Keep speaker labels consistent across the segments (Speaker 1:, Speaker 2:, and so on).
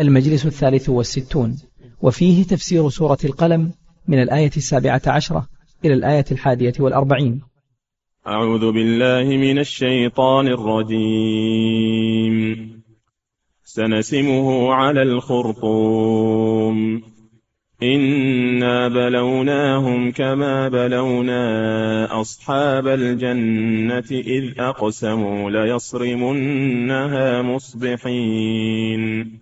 Speaker 1: المجلس الثالث والستون وفيه تفسير سورة القلم من الآية السابعة عشرة إلى الآية الحادية والأربعين.
Speaker 2: أعوذ بالله من الشيطان الرجيم. سنسمه على الخرطوم. إنا بلوناهم كما بلونا أصحاب الجنة إذ أقسموا ليصرمنها مصبحين.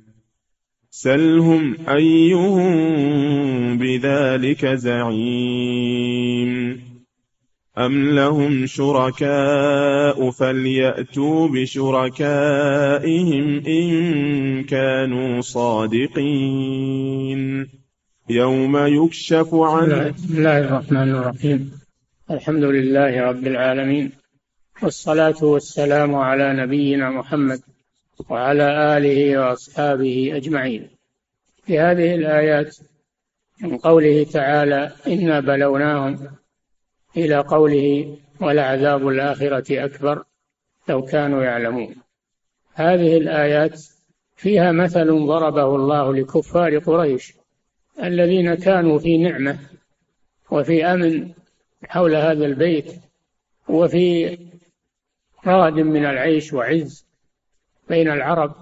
Speaker 2: سلهم أيهم بذلك زعيم. أم لهم شركاء فليأتوا بشركائهم إن كانوا صادقين. يوم يكشف عن
Speaker 3: بسم الله الرحمن الرحيم. الحمد لله رب العالمين والصلاة والسلام على نبينا محمد وعلى آله وأصحابه أجمعين. في هذه الآيات من قوله تعالى إنا بلوناهم إلى قوله ولعذاب الآخرة أكبر لو كانوا يعلمون. هذه الآيات فيها مثل ضربه الله لكفار قريش الذين كانوا في نعمة وفي أمن حول هذا البيت وفي رغد من العيش وعز. بين العرب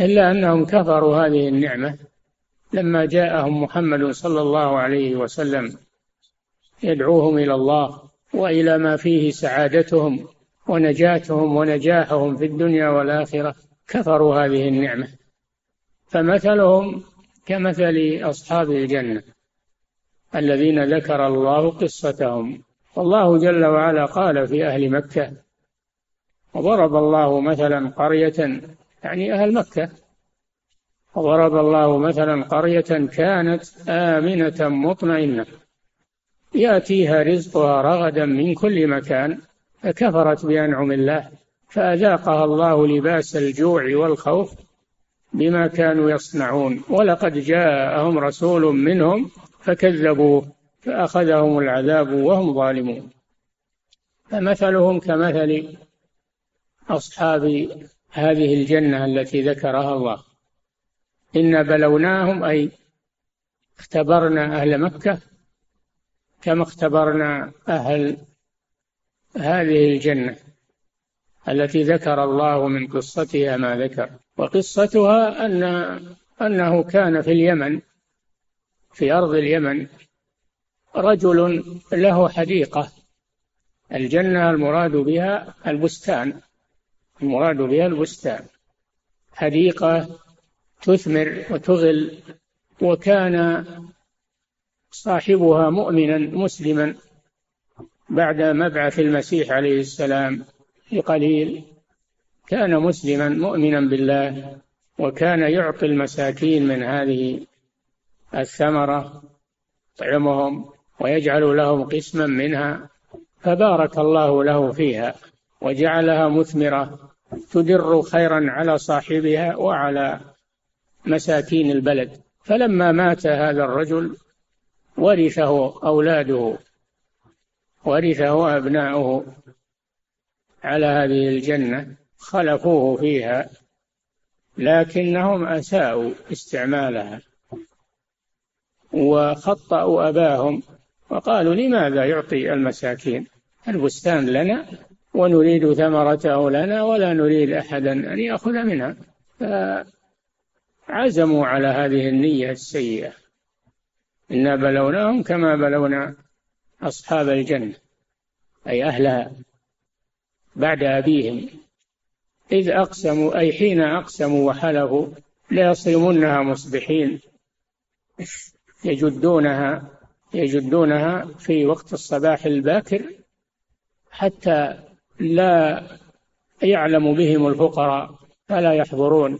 Speaker 3: إلا أنهم كفروا هذه النعمة لما جاءهم محمد صلى الله عليه وسلم يدعوهم إلى الله وإلى ما فيه سعادتهم ونجاتهم ونجاحهم في الدنيا والآخرة كفروا هذه النعمة. فمثلهم كمثل أصحاب الجنة الذين ذكر الله قصتهم. والله جل وعلا قال في أهل مكة وضرب الله مثلا قرية يعني أهل مكة. وضرب الله مثلا قرية كانت آمنة مطمئنة. يأتيها رزقها رغدا من كل مكان فكفرت بأنعم الله فأذاقها الله لباس الجوع والخوف بما كانوا يصنعون. ولقد جاءهم رسول منهم فكذبوه فأخذهم العذاب وهم ظالمون. فمثلهم كمثل أصحاب هذه الجنة التي ذكرها الله. إنا بلوناهم أي اختبرنا أهل مكة كما اختبرنا أهل هذه الجنة التي ذكر الله من قصتها ما ذكر. وقصتها أن أنه كان في اليمن في أرض اليمن رجل له حديقة. الجنة المراد بها البستان. المراد بها البستان. حديقة تثمر وتغل وكان صاحبها مؤمنا مسلما بعد مبعث المسيح عليه السلام بقليل كان مسلما مؤمنا بالله وكان يعطي المساكين من هذه الثمرة يطعمهم ويجعل لهم قسما منها فبارك الله له فيها وجعلها مثمرة تدر خيرا على صاحبها وعلى مساكين البلد. فلما مات هذا الرجل ورثه أولاده ورثه أبناؤه على هذه الجنة خلفوه فيها لكنهم أساءوا استعمالها وخطأوا أباهم وقالوا لماذا يعطي المساكين؟ البستان لنا. ونريد ثمرته لنا ولا نريد أحدا أن يأخذ منها. فعزموا على هذه النية السيئة. إنا بلوناهم كما بلونا أصحاب الجنة أي أهلها بعد أبيهم. إذ أقسموا أي حين أقسموا وحلفوا ليصرمنها مصبحين يجدونها يجدونها في وقت الصباح الباكر حتى لا يعلم بهم الفقراء فلا يحضرون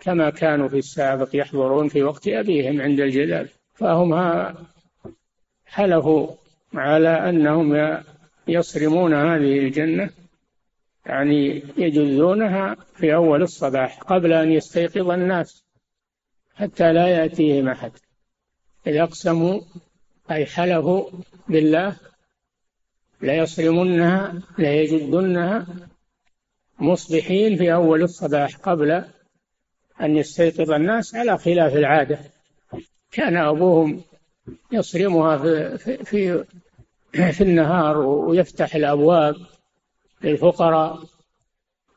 Speaker 3: كما كانوا في السابق يحضرون في وقت أبيهم عند الجلال فهم حلفوا على أنهم يصرمون هذه الجنة يعني يجذونها في أول الصباح قبل أن يستيقظ الناس حتى لا يأتيهم أحد. إذا أقسموا أي حلفوا بالله ليصرمنها ليجدنها مصبحين في أول الصباح قبل أن يستيقظ الناس على خلاف العادة. كان أبوهم يصرمها في, في, في, النهار ويفتح الأبواب للفقراء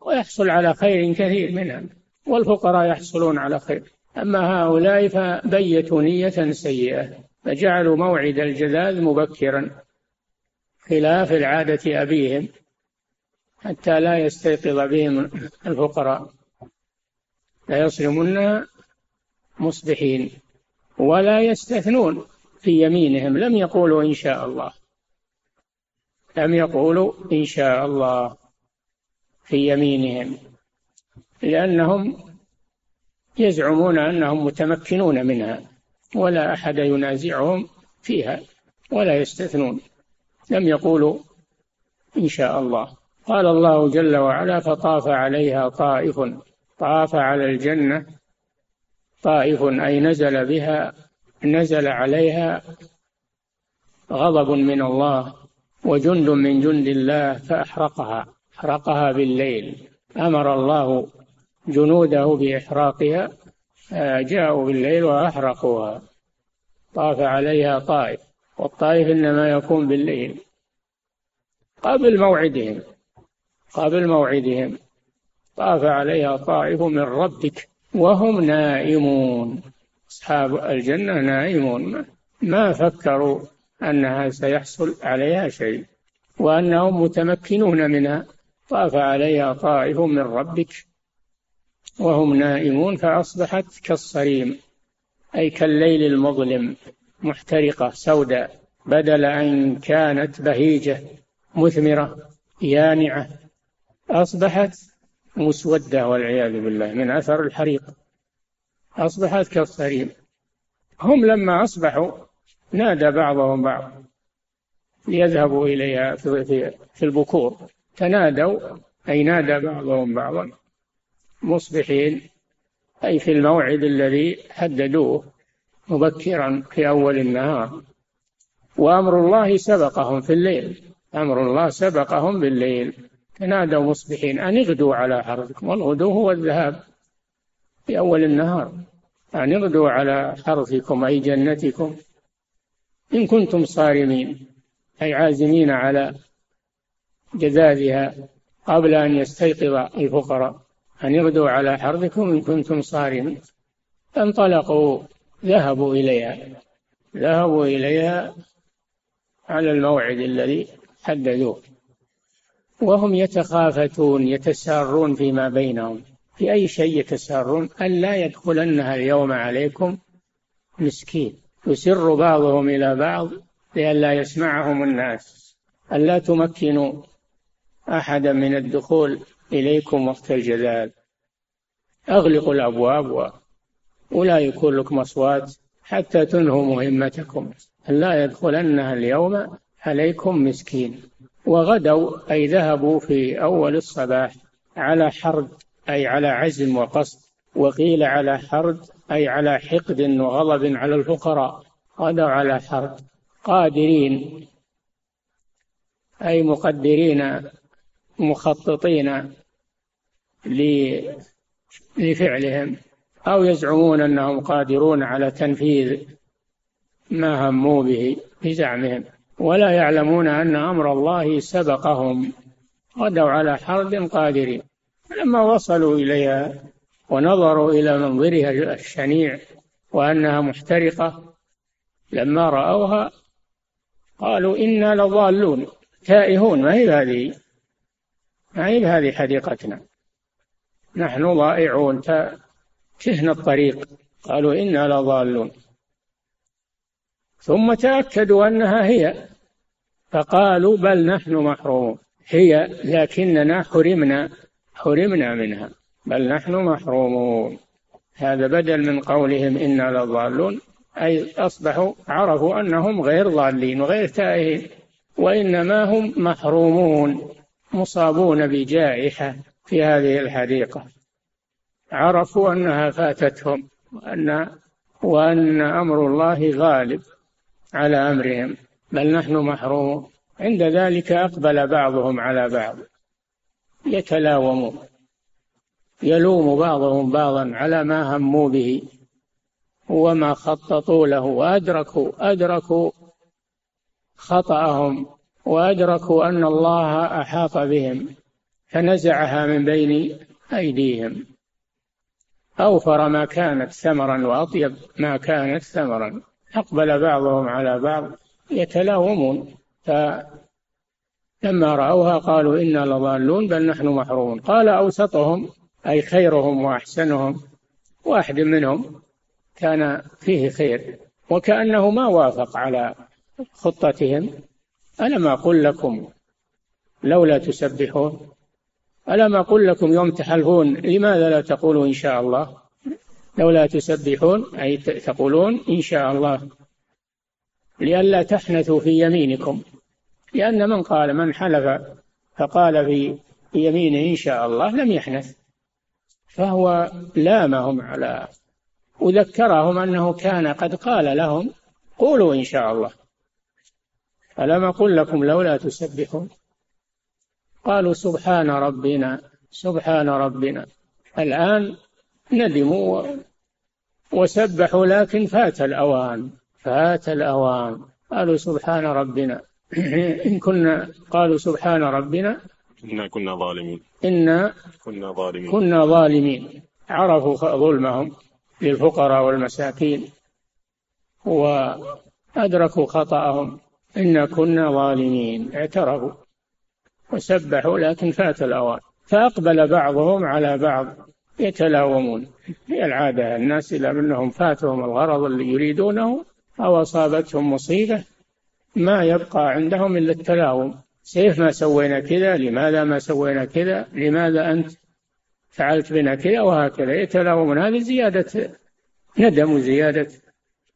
Speaker 3: ويحصل على خير كثير منها والفقراء يحصلون على خير. أما هؤلاء فبيتوا نية سيئة فجعلوا موعد الجذاذ مبكرا. خلاف العادة أبيهم حتى لا يستيقظ بهم الفقراء. لا يصرمن مصبحين ولا يستثنون في يمينهم. لم يقولوا إن شاء الله. لم يقولوا إن شاء الله في يمينهم لأنهم يزعمون أنهم متمكنون منها ولا أحد ينازعهم فيها ولا يستثنون. لم يقولوا إن شاء الله. قال الله جل وعلا فطاف عليها طائف طاف على الجنة طائف أي نزل بها نزل عليها غضب من الله وجند من جند الله فأحرقها أحرقها بالليل. أمر الله جنوده بإحراقها جاءوا بالليل وأحرقوها. طاف عليها طائف. والطائف إنما يكون بالليل. قبل موعدهم قبل موعدهم طاف عليها طائف من ربك وهم نائمون. أصحاب الجنة نائمون. ما فكروا أنها سيحصل عليها شيء وأنهم متمكنون منها. طاف عليها طائف من ربك وهم نائمون فأصبحت كالصريم أي كالليل المظلم. محترقة سوداء بدل أن كانت بهيجة مثمرة يانعة أصبحت مسودة والعياذ بالله من أثر الحريق. أصبحت كالصريم. هم لما أصبحوا نادى بعضهم بعض ليذهبوا إليها في, في, البكور. تنادوا أي نادى بعضهم بعضا مصبحين أي في الموعد الذي حددوه مبكرا في أول النهار. وأمر الله سبقهم في الليل. أمر الله سبقهم بالليل. تنادوا مصبحين. أن اغدوا على حرثكم والغدو هو الذهاب في أول النهار. أن اغدوا على حرثكم أي جنتكم. إن كنتم صارمين. أي عازمين على جذاذها قبل أن يستيقظ الفقراء. أن يغدوا على حرثكم إن كنتم صارمين. فانطلقوا ذهبوا إليها. ذهبوا إليها على الموعد الذي حددوه. وهم يتخافتون يتسارون فيما بينهم. في أي شيء يتسارون؟ ألا يدخلنها اليوم عليكم مسكين. يسر بعضهم إلى بعض لئلا يسمعهم الناس. ألا تمكنوا أحدا من الدخول إليكم وقت الجلال أغلقوا الأبواب ولا يكون لكم أصوات حتى تنهوا مهمتكم لا يدخلنها اليوم عليكم مسكين. وغدوا أي ذهبوا في أول الصباح على حرد أي على عزم وقصد وقيل على حرد أي على حقد وغضب على الفقراء. غدوا على حرد. قادرين أي مقدرين مخططين لفعلهم. أو يزعمون أنهم قادرون على تنفيذ ما هموا به بزعمهم ولا يعلمون أن أمر الله سبقهم غدوا على حرب قادرين. لما وصلوا إليها ونظروا إلى منظرها الشنيع وأنها محترقة لما رأوها قالوا إنا لضالون تائهون ما هي هذه ما هي هذه حديقتنا؟ نحن ضائعون تهنا الطريق. قالوا إنا لضالون. ثم تأكدوا أنها هي. فقالوا بل نحن محرومون هي لكننا حرمنا حرمنا منها. بل نحن محرومون. هذا بدل من قولهم إنا لضالون أي أصبحوا عرفوا أنهم غير ضالين وغير تائهين. وإنما هم محرومون مصابون بجائحة في هذه الحديقة. عرفوا أنها فاتتهم وأن وأن أمر الله غالب على أمرهم بل نحن محرومون. عند ذلك أقبل بعضهم على بعض يتلاومون يلوم بعضهم بعضا على ما هموا به وما خططوا له وأدركوا أدركوا خطأهم وأدركوا أن الله أحاط بهم فنزعها من بين أيديهم. أوفر ما كانت ثمرا وأطيب ما كانت ثمرا. أقبل بعضهم على بعض يتلاومون. فلما رأوها قالوا إنا لضالون بل نحن محرومون. قال أوسطهم أي خيرهم وأحسنهم واحد منهم كان فيه خير وكأنه ما وافق على خطتهم. ألم أقل لكم لولا تسبحون. ألم أقل لكم يوم تحلفون؟ لماذا لا تقولوا إن شاء الله؟ لولا تسبحون أي تقولون إن شاء الله. لئلا تحنثوا في يمينكم. لأن من قال من حلف فقال في يمينه إن شاء الله لم يحنث. فهو لامهم على وذكرهم أنه كان قد قال لهم قولوا إن شاء الله. ألم أقل لكم لولا تسبحون؟ قالوا سبحان ربنا سبحان ربنا. الآن ندموا وسبحوا لكن فات الأوان فات الأوان. قالوا سبحان ربنا. إن كنا قالوا سبحان ربنا.
Speaker 2: إنا كنا ظالمين.
Speaker 3: إنا
Speaker 2: كنا ظالمين.
Speaker 3: كنا ظالمين. عرفوا ظلمهم للفقراء والمساكين وأدركوا خطأهم. إنا كنا ظالمين. اعترفوا. وسبحوا لكن فات الأوان. فأقبل بعضهم على بعض يتلاومون. هي العادة الناس إذا منهم فاتهم الغرض اللي يريدونه أو أصابتهم مصيبة ما يبقى عندهم إلا التلاوم. كيف ما سوينا كذا؟ لماذا ما سوينا كذا؟ لماذا أنت فعلت بنا كذا؟ وهكذا. يتلاومون. هذه زيادة ندم وزيادة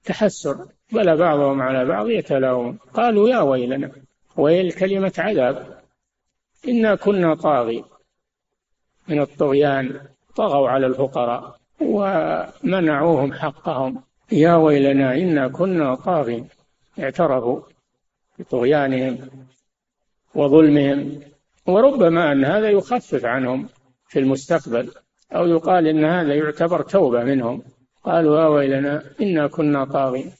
Speaker 3: تحسر. بل بعضهم على بعض يتلاومون. قالوا يا ويلنا ويل كلمة عذاب. إنا كنا طاغين. من الطغيان طغوا على الفقراء ومنعوهم حقهم. يا ويلنا إنا كنا طاغين. اعترفوا بطغيانهم وظلمهم. وربما أن هذا يخفف عنهم في المستقبل أو يقال إن هذا يعتبر توبة منهم. قالوا يا ويلنا إنا كنا طاغين.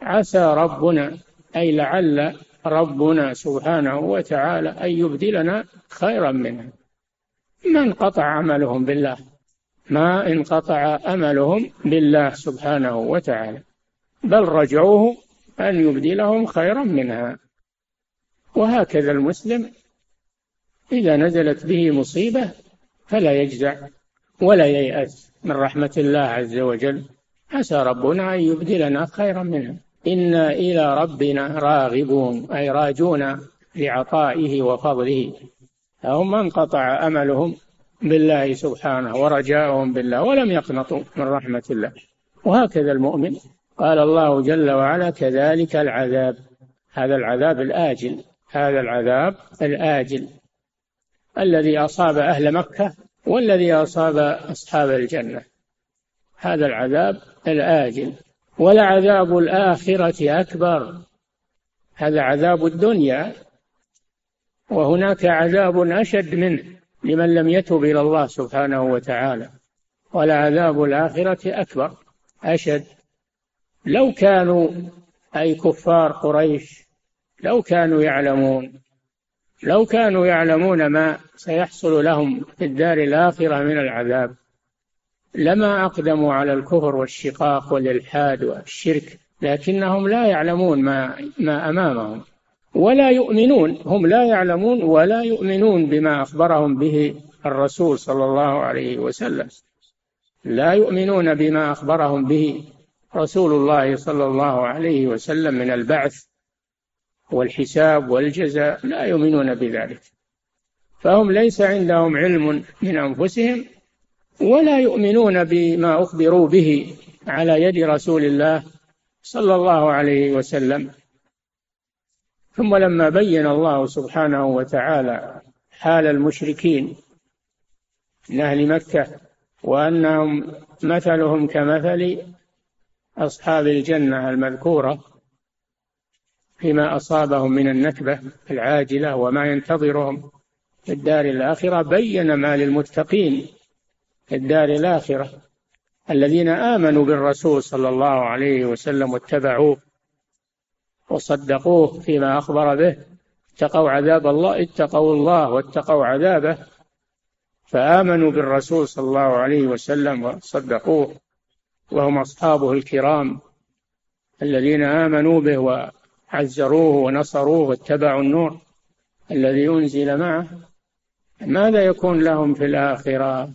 Speaker 3: عسى ربنا أي لعل ربنا سبحانه وتعالى أن يبدلنا خيرا منها ما انقطع عملهم بالله؟ ما انقطع أملهم بالله سبحانه وتعالى. بل رجعوه أن يبدلهم خيرا منها. وهكذا المسلم إذا نزلت به مصيبة فلا يجزع ولا ييأس من رحمة الله عز وجل. عسى ربنا أن يبدلنا خيرا منها إنا إلى ربنا راغبون أي راجون لعطائه وفضله. فهم انقطع أملهم بالله سبحانه ورجاؤهم بالله ولم يقنطوا من رحمة الله. وهكذا المؤمن. قال الله جل وعلا كذلك العذاب. هذا العذاب الآجل. هذا العذاب الآجل. الذي أصاب أهل مكة والذي أصاب أصحاب الجنة. هذا العذاب الآجل. ولعذاب الآخرة أكبر. هذا عذاب الدنيا وهناك عذاب أشد منه لمن لم يتب إلى الله سبحانه وتعالى. ولعذاب الآخرة أكبر أشد. لو كانوا أي كفار قريش لو كانوا يعلمون لو كانوا يعلمون ما سيحصل لهم في الدار الآخرة من العذاب. لما أقدموا على الكفر والشقاق والإلحاد والشرك لكنهم لا يعلمون ما ما أمامهم ولا يؤمنون هم لا يعلمون ولا يؤمنون بما أخبرهم به الرسول صلى الله عليه وسلم. لا يؤمنون بما أخبرهم به رسول الله صلى الله عليه وسلم من البعث والحساب والجزاء لا يؤمنون بذلك. فهم ليس عندهم علم من أنفسهم ولا يؤمنون بما أخبروا به على يد رسول الله صلى الله عليه وسلم. ثم لما بين الله سبحانه وتعالى حال المشركين من أهل مكة وأنهم مثلهم كمثل أصحاب الجنة المذكورة فيما أصابهم من النكبة العاجلة وما ينتظرهم في الدار الآخرة بين ما للمتقين في الدار الآخرة. الذين آمنوا بالرسول صلى الله عليه وسلم واتبعوه وصدقوه فيما أخبر به اتقوا عذاب الله اتقوا الله واتقوا عذابه فآمنوا بالرسول صلى الله عليه وسلم وصدقوه وهم أصحابه الكرام الذين آمنوا به وعزروه ونصروه واتبعوا النور الذي أنزل معه. ماذا يكون لهم في الآخرة؟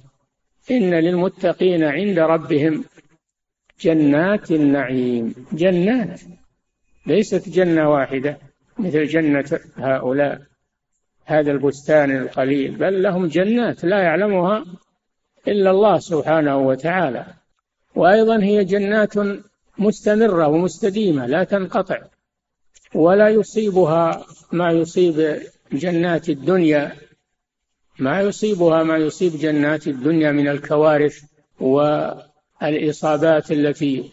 Speaker 3: إن للمتقين عند ربهم جنات النعيم. جنات ليست جنة واحدة مثل جنة هؤلاء هذا البستان القليل بل لهم جنات لا يعلمها إلا الله سبحانه وتعالى. وأيضا هي جنات مستمرة ومستديمة لا تنقطع ولا يصيبها ما يصيب جنات الدنيا ما يصيبها ما يصيب جنات الدنيا من الكوارث والإصابات التي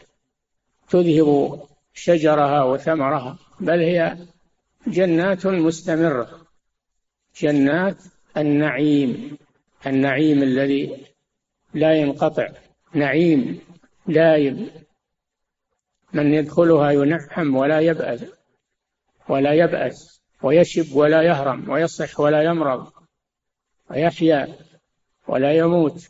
Speaker 3: تذهب شجرها وثمرها بل هي جنات مستمرة. جنات النعيم النعيم الذي لا ينقطع نعيم دائم. من يدخلها ينعم ولا يبأس ولا يبأس ويشب ولا يهرم ويصح ولا يمرض. ويحيا ولا يموت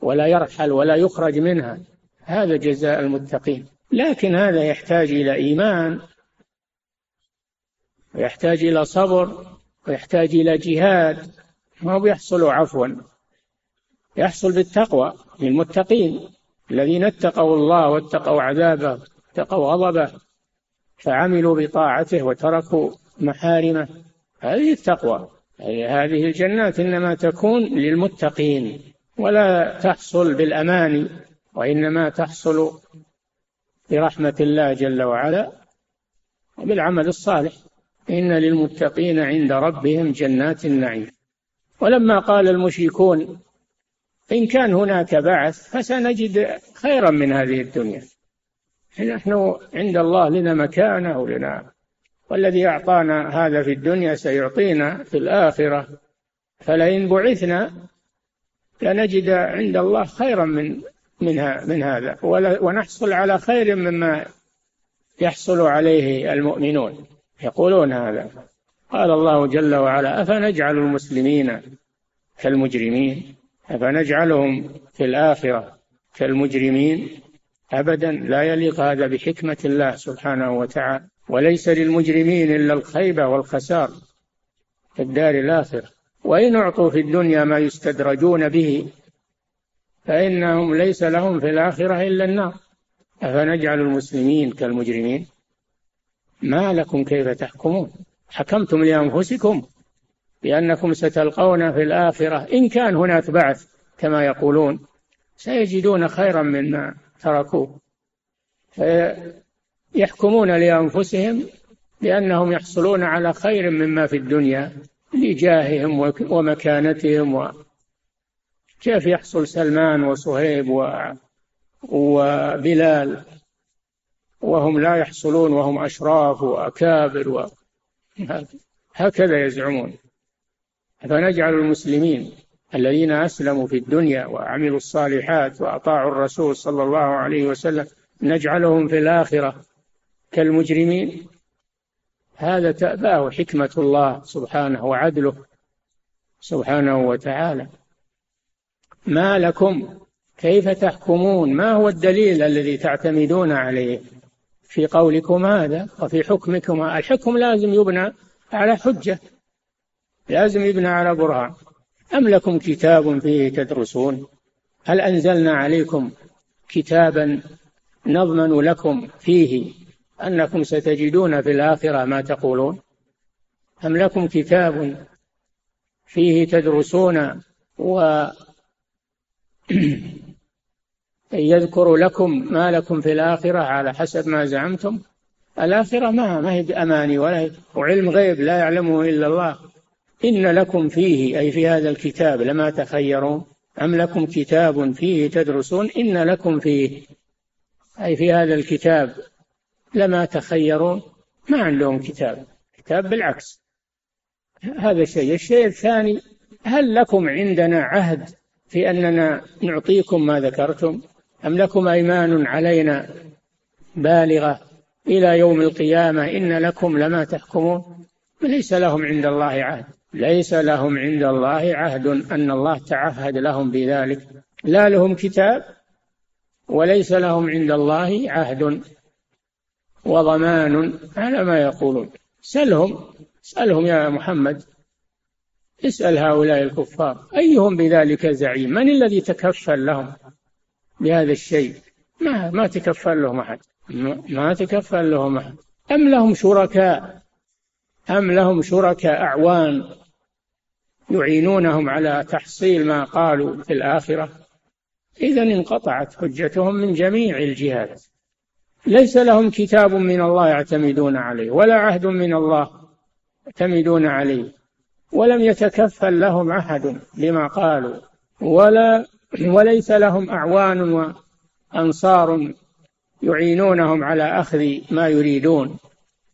Speaker 3: ولا يرحل ولا يخرج منها. هذا جزاء المتقين. لكن هذا يحتاج إلى إيمان ويحتاج إلى صبر ويحتاج إلى جهاد. ما هو يحصل عفوا. يحصل بالتقوى للمتقين. الذين اتقوا الله واتقوا عذابه اتقوا غضبه فعملوا بطاعته وتركوا محارمه. هذه التقوى. هذه الجنات إنما تكون للمتقين ولا تحصل بالاماني وإنما تحصل برحمة الله جل وعلا وبالعمل الصالح. إن للمتقين عند ربهم جنات النعيم. ولما قال المشركون إن كان هناك بعث فسنجد خيرا من هذه الدنيا. نحن عند الله لنا مكانة ولنا والذي أعطانا هذا في الدنيا سيعطينا في الآخرة. فلئن بعثنا لنجد عند الله خيرا من منها من هذا. ونحصل على خير مما يحصل عليه المؤمنون. يقولون هذا. قال الله جل وعلا أفنجعل المسلمين كالمجرمين؟ أفنجعلهم في الآخرة كالمجرمين؟ أبدا لا يليق هذا بحكمة الله سبحانه وتعالى. وليس للمجرمين إلا الخيبة والخسار في الدار الآخرة. وإن أعطوا في الدنيا ما يستدرجون به فإنهم ليس لهم في الآخرة إلا النار. أفنجعل المسلمين كالمجرمين؟ ما لكم كيف تحكمون؟ حكمتم لأنفسكم بأنكم ستلقون في الآخرة. إن كان هناك بعث كما يقولون سيجدون خيرا مما تركوه. يحكمون لأنفسهم بأنهم يحصلون على خير مما في الدنيا لجاههم ومكانتهم و كيف يحصل سلمان وصهيب و... وبلال؟ وهم لا يحصلون وهم أشراف وأكابر و... هكذا يزعمون. فنجعل المسلمين الذين أسلموا في الدنيا وعملوا الصالحات وأطاعوا الرسول صلى الله عليه وسلم نجعلهم في الآخرة. كالمجرمين. هذا تأباه حكمة الله سبحانه وعدله سبحانه وتعالى. ما لكم؟ كيف تحكمون؟ ما هو الدليل الذي تعتمدون عليه؟ في قولكم هذا وفي حكمكم الحكم لازم يبنى على حجة لازم يبنى على برهان. أم لكم كتاب فيه تدرسون؟ هل أنزلنا عليكم كتابا نضمن لكم فيه أنكم ستجدون في الآخرة ما تقولون أم لكم كتاب فيه تدرسون و يذكر لكم ما لكم في الآخرة على حسب ما زعمتم؟ الآخرة ما ما هي بأماني ولا وعلم غيب لا يعلمه إلا الله. إن لكم فيه أي في هذا الكتاب لما تخيرون. أم لكم كتاب فيه تدرسون؟ إن لكم فيه أي في هذا الكتاب لما تخيرون ما عندهم كتاب كتاب بالعكس. هذا الشيء الشيء الثاني هل لكم عندنا عهد في أننا نعطيكم ما ذكرتم؟ أم لكم أيمان علينا بالغة إلى يوم القيامة إن لكم لما تحكمون؟ ليس لهم عند الله عهد. ليس لهم عند الله عهد أن الله تعهد لهم بذلك. لا لهم كتاب وليس لهم عند الله عهد. وضمان على ما يقولون. سلهم سلهم يا محمد اسأل هؤلاء الكفار أيهم بذلك زعيم؟ من الذي تكفل لهم بهذا الشيء؟ ما ما تكفل لهم أحد. ما تكفل لهم أحد. أم لهم شركاء؟ أم لهم شركاء أعوان يعينونهم على تحصيل ما قالوا في الآخرة؟ إذا انقطعت حجتهم من جميع الجهات. ليس لهم كتاب من الله يعتمدون عليه ولا عهد من الله يعتمدون عليه ولم يتكفل لهم أحد بما قالوا ولا وليس لهم أعوان وأنصار يعينونهم على أخذ ما يريدون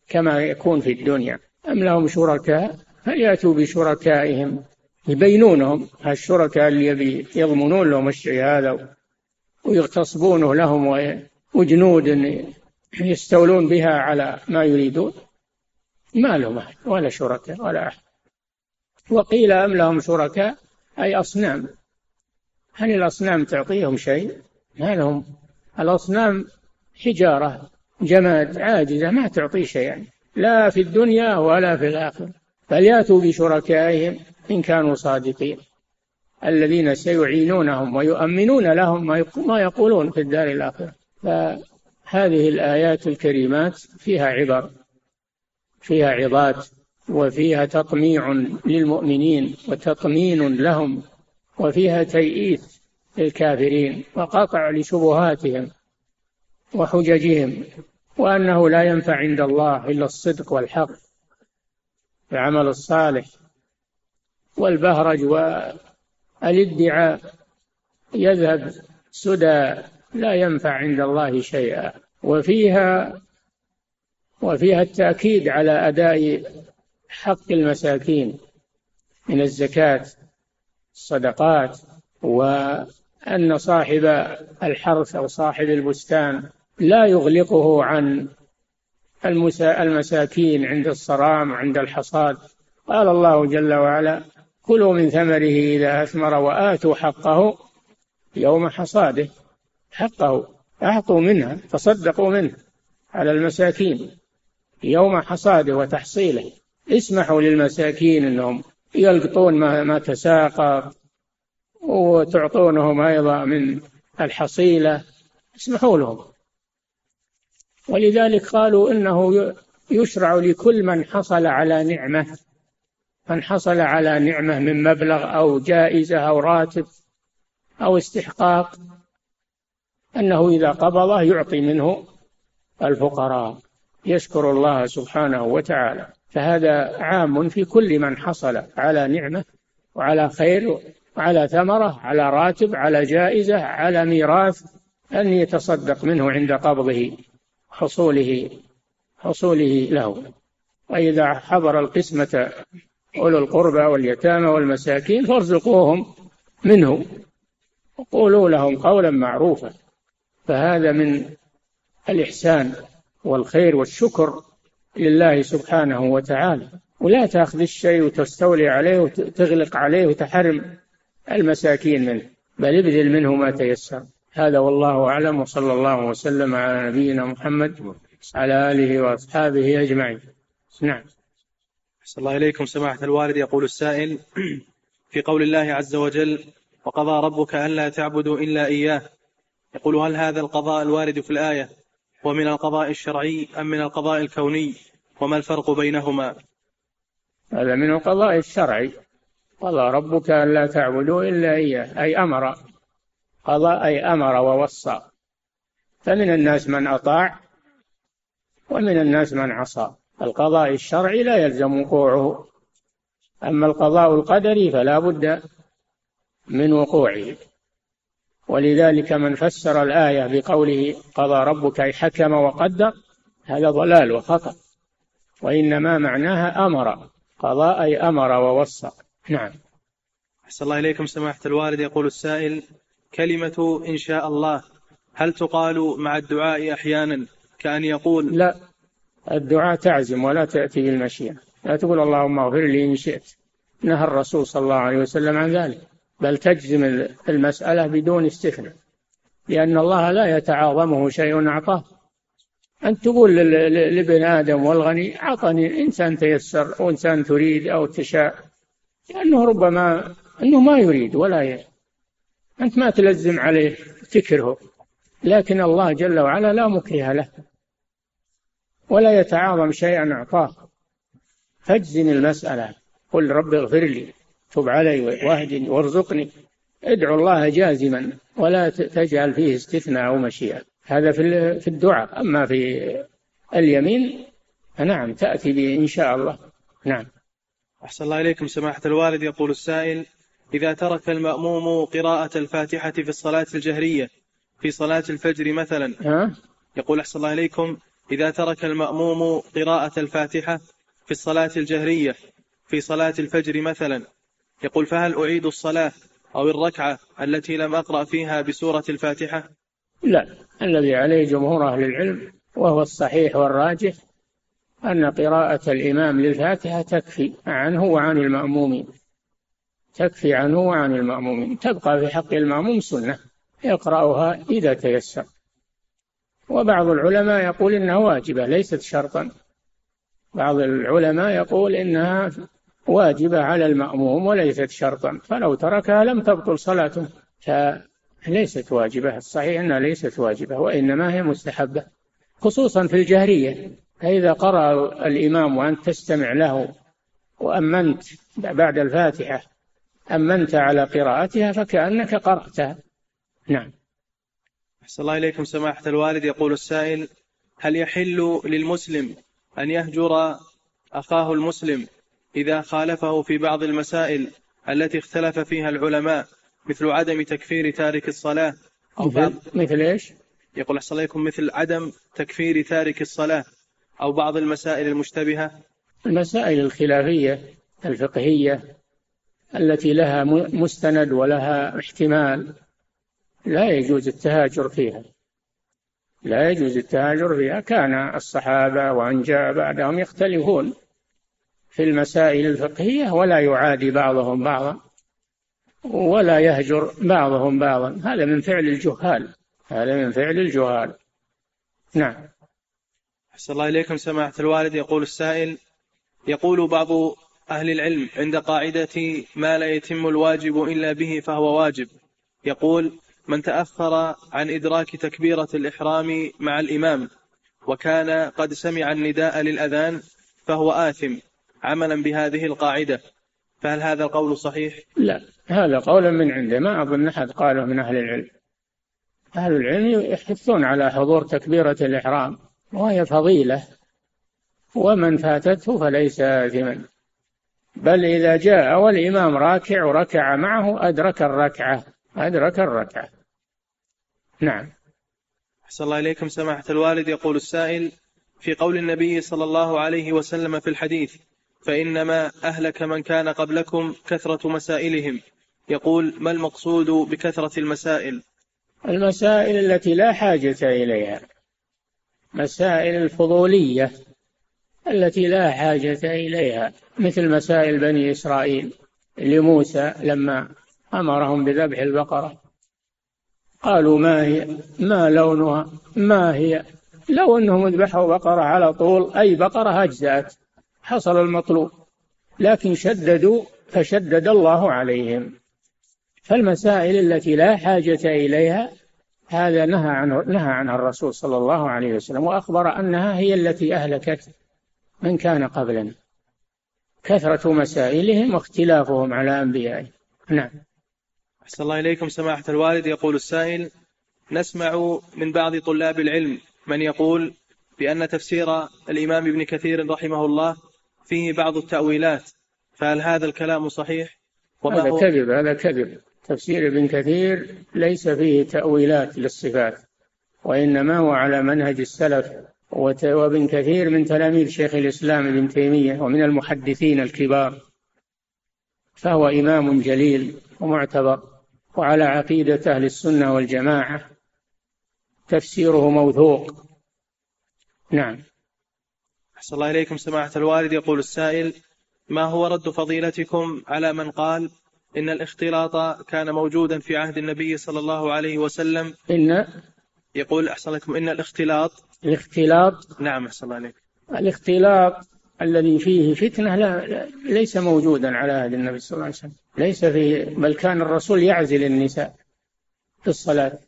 Speaker 3: كما يكون في الدنيا. أم لهم شركاء؟ فليأتوا بشركائهم يبينونهم الشركاء اللي يضمنون لهم الشيء هذا ويغتصبونه لهم وجنود يستولون بها على ما يريدون. ما لهم أحد ولا شركاء ولا أحد. وقيل أم لهم شركاء؟ أي أصنام. هل الأصنام تعطيهم شيء؟ ما لهم. الأصنام حجارة جماد عاجزة ما تعطي شيئا. لا في الدنيا ولا في الآخرة. فليأتوا بشركائهم إن كانوا صادقين. الذين سيعينونهم ويؤمنون لهم ما يقولون في الدار الآخرة. فهذه الآيات الكريمات فيها عبر فيها عظات وفيها تطميع للمؤمنين وتطمين لهم وفيها تيئيس للكافرين وقطع لشبهاتهم وحججهم وأنه لا ينفع عند الله إلا الصدق والحق العمل الصالح والبهرج والادعاء يذهب سدى لا ينفع عند الله شيئا. وفيها وفيها التأكيد على أداء حق المساكين من الزكاة الصدقات وأن صاحب الحرث أو صاحب البستان لا يغلقه عن المساكين عند الصرام وعند الحصاد. قال الله جل وعلا كلوا من ثمره إذا أثمر وآتوا حقه يوم حصاده. حقه أعطوا منها تصدقوا منه على المساكين يوم حصاده وتحصيله. اسمحوا للمساكين أنهم يلقطون ما, ما تساقط وتعطونهم أيضا من الحصيلة. اسمحوا لهم. ولذلك قالوا إنه يشرع لكل من حصل على نعمة من حصل على نعمة من مبلغ أو جائزة أو راتب أو استحقاق. أنه إذا قبضه يعطي منه الفقراء يشكر الله سبحانه وتعالى. فهذا عام في كل من حصل على نعمة وعلى خير وعلى ثمرة على راتب على جائزة على ميراث أن يتصدق منه عند قبضه حصوله حصوله له. وإذا حضر القسمة أولو القربى واليتامى والمساكين فارزقوهم منه. وقولوا لهم قولا معروفا. فهذا من الإحسان والخير والشكر لله سبحانه وتعالى. ولا تأخذ الشيء وتستولي عليه وتغلق عليه وتحرم المساكين منه بل ابذل منه ما تيسر. هذا والله أعلم وصلى الله وسلم على نبينا محمد على آله وأصحابه أجمعين. نعم.
Speaker 4: صلى الله إليكم سماحة الوالد. يقول السائل في قول الله عز وجل وقضى ربك ألا تعبدوا إلا إياه يقول هل هذا القضاء الوارد في الآية؟ هو من القضاء الشرعي أم من القضاء الكوني؟ وما الفرق بينهما؟
Speaker 3: هذا من القضاء الشرعي. قضى ربك ألا تعبدوا إلا إياه. أي أمر. قضى أي أمر ووصى. فمن الناس من أطاع ومن الناس من عصى. القضاء الشرعي لا يلزم وقوعه. أما القضاء القدري فلا بد من وقوعه. ولذلك من فسر الآية بقوله قضى ربك أي حكم وقدر هذا ضلال وخطأ. وإنما معناها أمر قضاء أي أمر ووصى. نعم.
Speaker 4: أحسن الله إليكم سماحة الوالد. يقول السائل كلمة إن شاء الله هل تقال مع الدعاء أحيانا كأن يقول؟
Speaker 3: لا الدعاء تعزم ولا تأتي بالمشيئة. لا تقول اللهم اغفر لي إن شئت. نهى الرسول صلى الله عليه وسلم عن ذلك. بل تجزم المسألة بدون استثناء لأن الله لا يتعاظمه شيء أعطاه. أن تقول لابن آدم والغني أعطني إنسان تيسر أو إنسان تريد أو تشاء. لأنه ربما أنه ما يريد ولا ي... أنت ما تلزم عليه تكرهه لكن الله جل وعلا لا مكره له ولا يتعاظم شيئا أعطاه. فاجزم المسألة. قل رب اغفر لي. تب علي واهدني وارزقني. ادعو الله جازما ولا تجعل فيه استثناء أو مشيئة. هذا في في الدعاء. أما في اليمين فنعم تأتي به إن شاء الله. نعم.
Speaker 4: أحسن الله إليكم سماحة الوالد. يقول السائل إذا ترك المأموم قراءة الفاتحة في الصلاة الجهرية في صلاة الفجر مثلا
Speaker 3: ها؟
Speaker 4: يقول أحسن الله إليكم إذا ترك المأموم قراءة الفاتحة في الصلاة الجهرية في صلاة الفجر مثلا يقول فهل أعيد الصلاة أو الركعة التي لم أقرأ فيها بسورة الفاتحة؟
Speaker 3: لا الذي عليه جمهور أهل العلم وهو الصحيح والراجح أن قراءة الإمام للفاتحة تكفي عنه وعن المأمومين. تكفي عنه وعن المأمومين. تبقى في حق المأموم سنة يقرأها إذا تيسر. وبعض العلماء يقول إنها واجبة ليست شرطا. بعض العلماء يقول إنها واجبة على المأموم وليست شرطا. فلو تركها لم تبطل صلاته. فليست واجبة. الصحيح أنها ليست واجبة وإنما هي مستحبة خصوصا في الجهرية. فإذا قرأ الإمام وأنت تستمع له وأمنت بعد الفاتحة أمنت على قراءتها فكأنك قرأتها. نعم.
Speaker 4: أحسن الله إليكم سماحة الوالد. يقول السائل هل يحل للمسلم أن يهجر أخاه المسلم؟ إذا خالفه في بعض المسائل التي اختلف فيها العلماء مثل عدم تكفير تارك الصلاة أو بعض
Speaker 3: مثل, مثل إيش؟
Speaker 4: يقول أحسن عليكم مثل عدم تكفير تارك الصلاة أو بعض المسائل المشتبهة.
Speaker 3: المسائل الخلافية الفقهية التي لها مستند ولها احتمال لا يجوز التهاجر فيها. لا يجوز التهاجر فيها. كان الصحابة وأن جاء بعدهم يختلفون. في المسائل الفقهية ولا يعادي بعضهم بعضا ولا يهجر بعضهم بعضا. هذا من فعل الجهال. هذا من فعل الجهال. نعم.
Speaker 4: أحسن الله إليكم. سماحة الوالد يقول السائل يقول بعض أهل العلم عند قاعدة ما لا يتم الواجب إلا به فهو واجب. يقول من تأخر عن إدراك تكبيرة الإحرام مع الإمام وكان قد سمع النداء للأذان فهو آثم عملا بهذه القاعدة فهل هذا القول صحيح؟
Speaker 3: لا هذا قول من عنده. ما أظن أحد قاله من أهل العلم. أهل العلم يحثون على حضور تكبيرة الإحرام. وهي فضيلة. ومن فاتته فليس آثما. بل إذا جاء والإمام راكع وركع معه أدرك الركعة. أدرك الركعة. نعم.
Speaker 4: أحسن الله إليكم. سماحة الوالد يقول السائل في قول النبي صلى الله عليه وسلم في الحديث فإنما أهلك من كان قبلكم كثرة مسائلهم. يقول ما المقصود بكثرة المسائل؟
Speaker 3: المسائل التي لا حاجة إليها. مسائل الفضولية التي لا حاجة إليها مثل مسائل بني إسرائيل لموسى لما أمرهم بذبح البقرة. قالوا ما هي؟ ما لونها؟ ما هي؟ لو أنهم ذبحوا بقرة على طول أي بقرة أجزأت. حصل المطلوب لكن شددوا فشدد الله عليهم. فالمسائل التي لا حاجة إليها هذا نهى عنه نهى عنها الرسول صلى الله عليه وسلم وأخبر أنها هي التي أهلكت من كان قبلنا. كثرة مسائلهم واختلافهم على أنبيائهم نعم.
Speaker 4: أحسن الله إليكم سماحة الوالد. يقول السائل نسمع من بعض طلاب العلم من يقول بأن تفسير الإمام ابن كثير رحمه الله فيه بعض التأويلات فهل هذا الكلام صحيح؟
Speaker 3: وما هذا هو؟ كذب هذا كذب. تفسير ابن كثير ليس فيه تأويلات للصفات وإنما هو على منهج السلف. وابن كثير من تلاميذ شيخ الإسلام ابن تيمية ومن المحدثين الكبار فهو إمام جليل ومعتبر وعلى عقيدة أهل السنة والجماعة تفسيره موثوق. نعم.
Speaker 4: أحسن الله إليكم سماحة الوالد. يقول السائل ما هو رد فضيلتكم على من قال إن الاختلاط كان موجودا في عهد النبي صلى الله عليه وسلم?
Speaker 3: إن
Speaker 4: يقول أحسن لكم إن الاختلاط
Speaker 3: الاختلاط
Speaker 4: نعم أحسن الله عليك.
Speaker 3: الاختلاط الذي فيه فتنة لا ليس موجودا على عهد النبي صلى الله عليه وسلم. ليس فيه بل كان الرسول يعزل النساء في الصلاة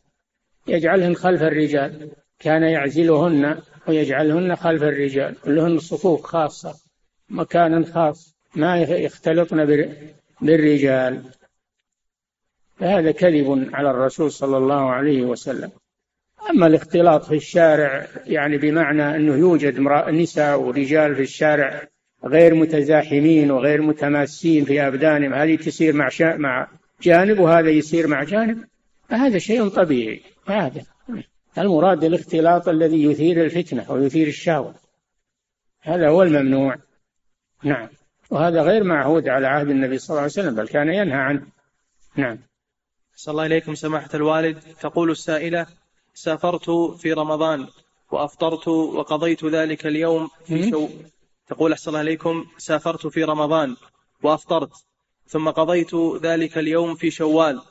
Speaker 3: يجعلهن خلف الرجال كان يعزلهن ويجعلهن خلف الرجال. لهن صفوف خاصة مكان خاص ما يختلطن بالرجال. فهذا كذب على الرسول صلى الله عليه وسلم. أما الاختلاط في الشارع يعني بمعنى أنه يوجد نساء ورجال في الشارع غير متزاحمين وغير متماسين في أبدانهم هذه تسير مع مع جانب وهذا يسير مع جانب فهذا شيء طبيعي. هذا؟ المراد الاختلاط الذي يثير الفتنة ويثير الشهوة. هذا هو الممنوع. نعم. وهذا غير معهود على عهد النبي صلى الله عليه وسلم بل كان ينهى عنه. نعم.
Speaker 4: صلى الله إليكم سماحة الوالد. تقول السائلة سافرت في رمضان وأفطرت وقضيت ذلك اليوم في شو. تقول أحسن الله عليكم سافرت في رمضان وأفطرت ثم قضيت ذلك اليوم في شوال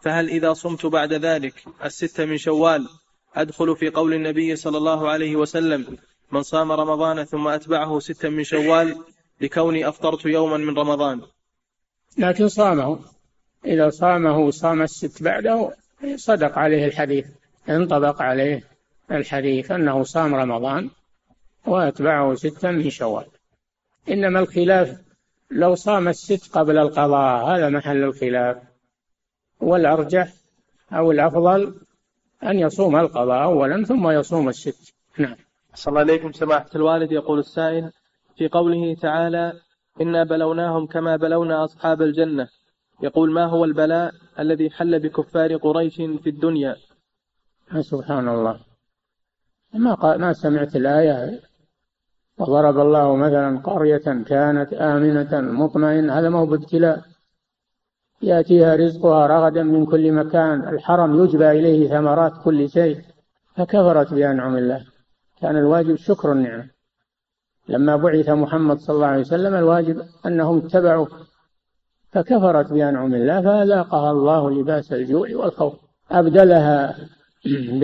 Speaker 4: فهل إذا صمت بعد ذلك الستة من شوال أدخل في قول النبي صلى الله عليه وسلم من صام رمضان ثم أتبعه ستا من شوال لكوني أفطرت يوما من رمضان.
Speaker 3: لكن صامه. إذا صامه صام الست بعده صدق عليه الحديث انطبق عليه الحديث أنه صام رمضان وأتبعه ستا من شوال. إنما الخلاف لو صام الست قبل القضاء هذا محل الخلاف. والأرجح أو الأفضل أن يصوم القضاء أولا ثم يصوم الست نعم.
Speaker 4: صلى الله عليكم سماحة الوالد يقول السائل في قوله تعالى إنا بلوناهم كما بلونا أصحاب الجنة يقول ما هو البلاء الذي حل بكفار قريش في الدنيا؟
Speaker 3: سبحان الله. ما قال ما سمعت الآية؟ وضرب الله مثلا قرية كانت آمنة مطمئنة هذا ما هو بابتلاء. يأتيها رزقها رغدا من كل مكان الحرم يجبى إليه ثمرات كل شيء فكفرت بأنعم الله. كان الواجب شكر النعمة. لما بعث محمد صلى الله عليه وسلم الواجب أنهم اتبعوا فكفرت بأنعم الله فأذاقها الله لباس الجوع والخوف. أبدلها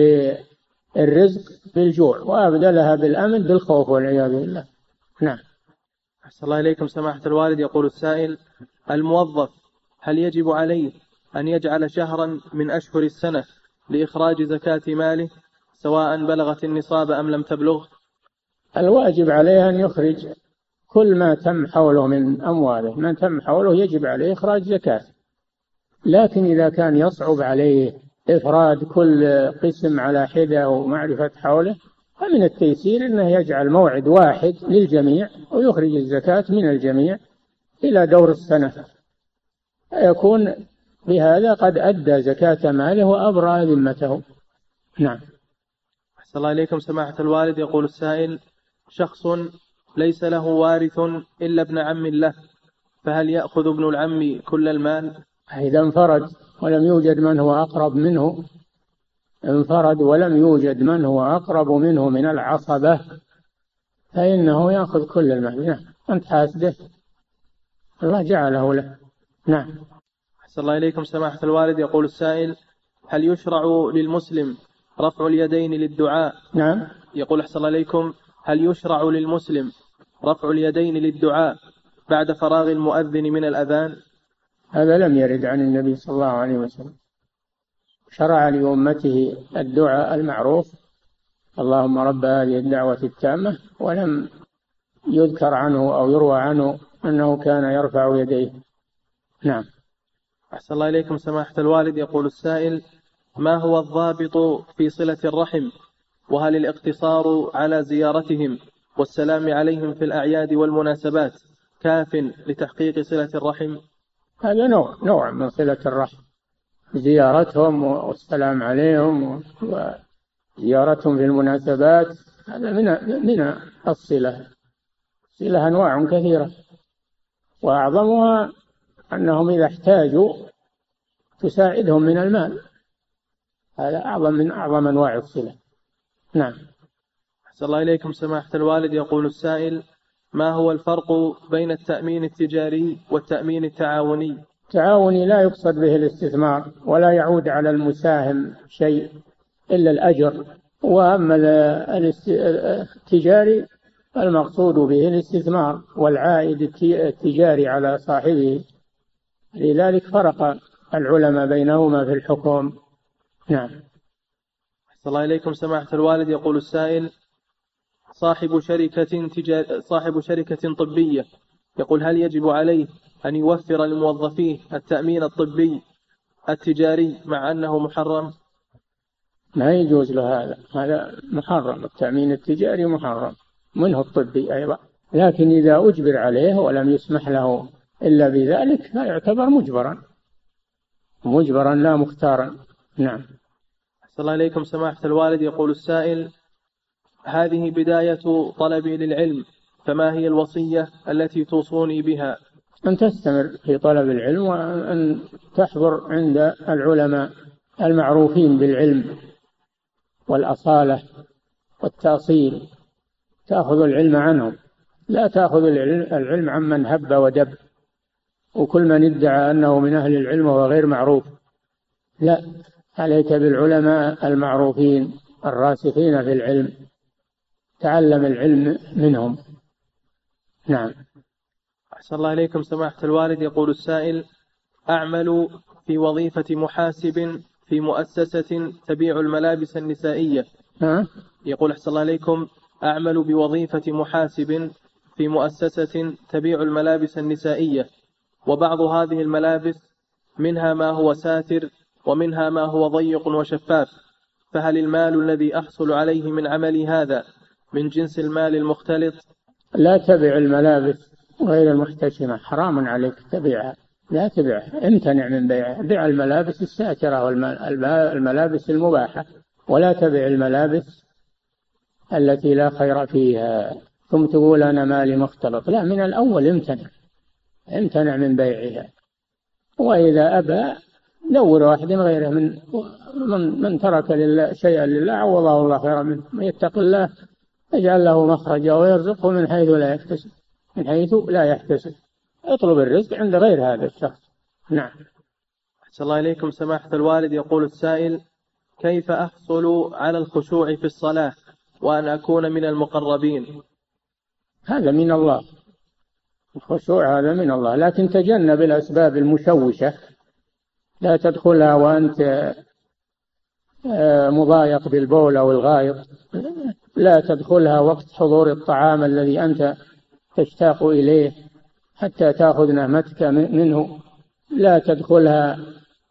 Speaker 3: بالرزق بالجوع وأبدلها بالأمن بالخوف والعياذ بالله. نعم.
Speaker 4: أحسن الله إليكم سماحة الوالد. يقول السائل الموظف هل يجب عليه أن يجعل شهرا من أشهر السنة لإخراج زكاة ماله سواء بلغت النصاب أم لم تبلغ
Speaker 3: الواجب عليه أن يخرج كل ما تم حوله من أمواله. ما تم حوله يجب عليه إخراج زكاة. لكن إذا كان يصعب عليه إفراد كل قسم على حدة ومعرفة حوله فمن التيسير أنه يجعل موعد واحد للجميع ويخرج الزكاة من الجميع إلى دور السنة. فيكون بهذا قد أدى زكاة ماله وأبرأ ذمته. نعم.
Speaker 4: أحسن الله إليكم سماحة الوالد. يقول السائل شخص ليس له وارث إلا ابن عم له فهل يأخذ ابن العم كل المال؟
Speaker 3: إذا انفرد ولم يوجد من هو أقرب منه. انفرد ولم يوجد من هو أقرب منه من العصبة فإنه يأخذ كل المال. نعم أنت حاسده الله جعله له. نعم.
Speaker 4: أحسن الله إليكم سماحة الوالد. يقول السائل هل يشرع للمسلم رفع اليدين للدعاء؟
Speaker 3: نعم.
Speaker 4: يقول أحسن الله إليكم هل يشرع للمسلم رفع اليدين للدعاء بعد فراغ المؤذن من الأذان؟
Speaker 3: هذا لم يرد عن النبي صلى الله عليه وسلم. شرع لأمته الدعاء المعروف. اللهم رب هذه الدعوة التامة ولم يذكر عنه أو يروى عنه أنه كان يرفع يديه. نعم.
Speaker 4: أحسن الله إليكم سماحة الوالد. يقول السائل ما هو الضابط في صلة الرحم؟ وهل الاقتصار على زيارتهم والسلام عليهم في الأعياد والمناسبات كاف لتحقيق صلة الرحم؟
Speaker 3: هذا نوع نوع من صلة الرحم. زيارتهم والسلام عليهم وزيارتهم في المناسبات هذا من من الصلة. صلة أنواع كثيرة. وأعظمها أنهم إذا احتاجوا تساعدهم من المال. هذا أعظم من أعظم أنواع الصلة. نعم.
Speaker 4: أحسن الله إليكم سماحة الوالد. يقول السائل ما هو الفرق بين التأمين التجاري والتأمين التعاوني؟
Speaker 3: التعاوني لا يقصد به الاستثمار ولا يعود على المساهم شيء إلا الأجر. وأما التجاري المقصود به الاستثمار والعائد التجاري على صاحبه. لذلك فرق العلماء بينهما في الحكم. نعم.
Speaker 4: أحسن الله إليكم. سماحة الوالد يقول السائل صاحب شركة تجار... صاحب شركة طبية يقول هل يجب عليه أن يوفر لموظفيه التأمين الطبي التجاري مع أنه محرم؟
Speaker 3: ما يجوز له هذا. هذا محرم. التأمين التجاري محرم. منه الطبي أيضا. لكن إذا أجبر عليه ولم يسمح له إلا بذلك فيعتبر مجبرا. مجبرا لا مختارا. نعم.
Speaker 4: أحسن الله إليكم سماحة الوالد. يقول السائل هذه بداية طلبي للعلم فما هي الوصية التي توصوني بها؟
Speaker 3: أن تستمر في طلب العلم وأن تحضر عند العلماء المعروفين بالعلم والأصالة والتأصيل. تأخذ العلم عنهم. لا تأخذ العلم عمن هب ودب. وكل من ادعى أنه من أهل العلم وهو غير معروف. لا عليك بالعلماء المعروفين الراسخين في العلم تعلم العلم منهم. نعم.
Speaker 4: أحسن الله إليكم سماحة الوالد. يقول السائل أعمل في وظيفة محاسب في مؤسسة تبيع الملابس النسائية.
Speaker 3: ها؟
Speaker 4: يقول أحسن الله إليكم. أعمل بوظيفة محاسب في مؤسسة تبيع الملابس النسائية. وبعض هذه الملابس منها ما هو ساتر ومنها ما هو ضيق وشفاف. فهل المال الذي أحصل عليه من عملي هذا من جنس المال المختلط؟
Speaker 3: لا تبع الملابس غير المحتشمة حرام عليك تبيعها. لا تبع امتنع من بيعه بيع الملابس الساترة والملابس المباحة ولا تبع الملابس التي لا خير فيها. ثم تقول أنا مالي مختلط. لا من الأول امتنع. امتنع من بيعها. وإذا أبى دور واحد غيره من من, من ترك لله شيئا لله عوضه الله خيرا منه. من يتق الله يجعل له مخرجا ويرزقه من حيث لا يحتسب. من حيث لا يحتسب. اطلب الرزق عند غير هذا الشخص. نعم.
Speaker 4: أحسن الله إليكم سماحة الوالد. يقول السائل كيف أحصل على الخشوع في الصلاة وأن أكون من المقربين؟
Speaker 3: هذا من الله. الخشوع هذا من الله لكن تجنب الأسباب المشوشة. لا تدخلها وأنت آه، مضايق بالبول أو الغائط. لا تدخلها وقت حضور الطعام الذي أنت تشتاق إليه حتى تأخذ نهمتك منه. لا تدخلها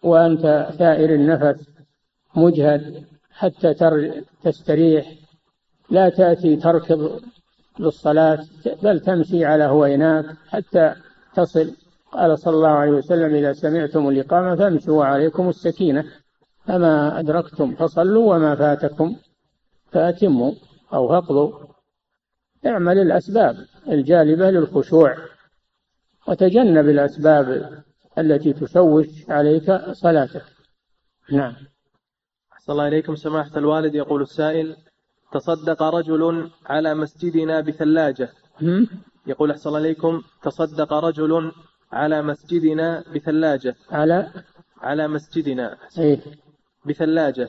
Speaker 3: وأنت ثائر النفس مجهد حتى تستريح. لا تأتي تركض للصلاة بل تمشي على هويناك حتى تصل. قال صلى الله عليه وسلم إذا سمعتم الإقامة فامشوا وعليكم السكينة فما أدركتم فصلوا وما فاتكم فأتموا أو فقضوا اعمل الأسباب الجالبة للخشوع وتجنب الأسباب التي تشوش عليك صلاتك. نعم.
Speaker 4: أحسن الله إليكم. سماحة الوالد يقول السائل تصدق رجل على مسجدنا بثلاجة. يقول أحسن الله إليكم تصدق رجل على مسجدنا بثلاجة.
Speaker 3: على؟
Speaker 4: على مسجدنا.
Speaker 3: إيه؟
Speaker 4: بثلاجة.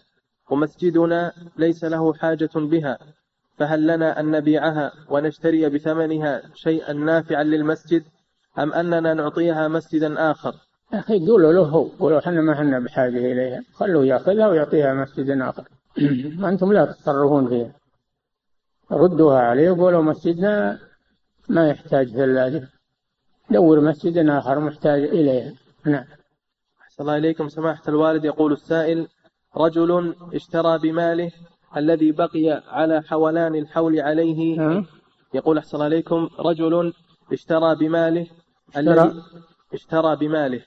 Speaker 4: ومسجدنا ليس له حاجة بها. فهل لنا أن نبيعها ونشتري بثمنها شيئا نافعا للمسجد أم أننا نعطيها مسجدا آخر؟
Speaker 3: أخي قولوا له هو. قولوا إحنا ما إحنا بحاجة إليها. خلوه يأخذها ويعطيها مسجد آخر. أنتم لا تتصرفون فيها. ردوها عليه وقولوا مسجدنا ما يحتاج ثلاجة دور مسجد آخر محتاج إليها نعم.
Speaker 4: أحسن الله إليكم. سماحة الوالد يقول السائل رجل اشترى بماله الذي بقي على حولان الحول عليه. يقول أحسن الله إليكم رجل اشترى بماله الذي اشترى بماله.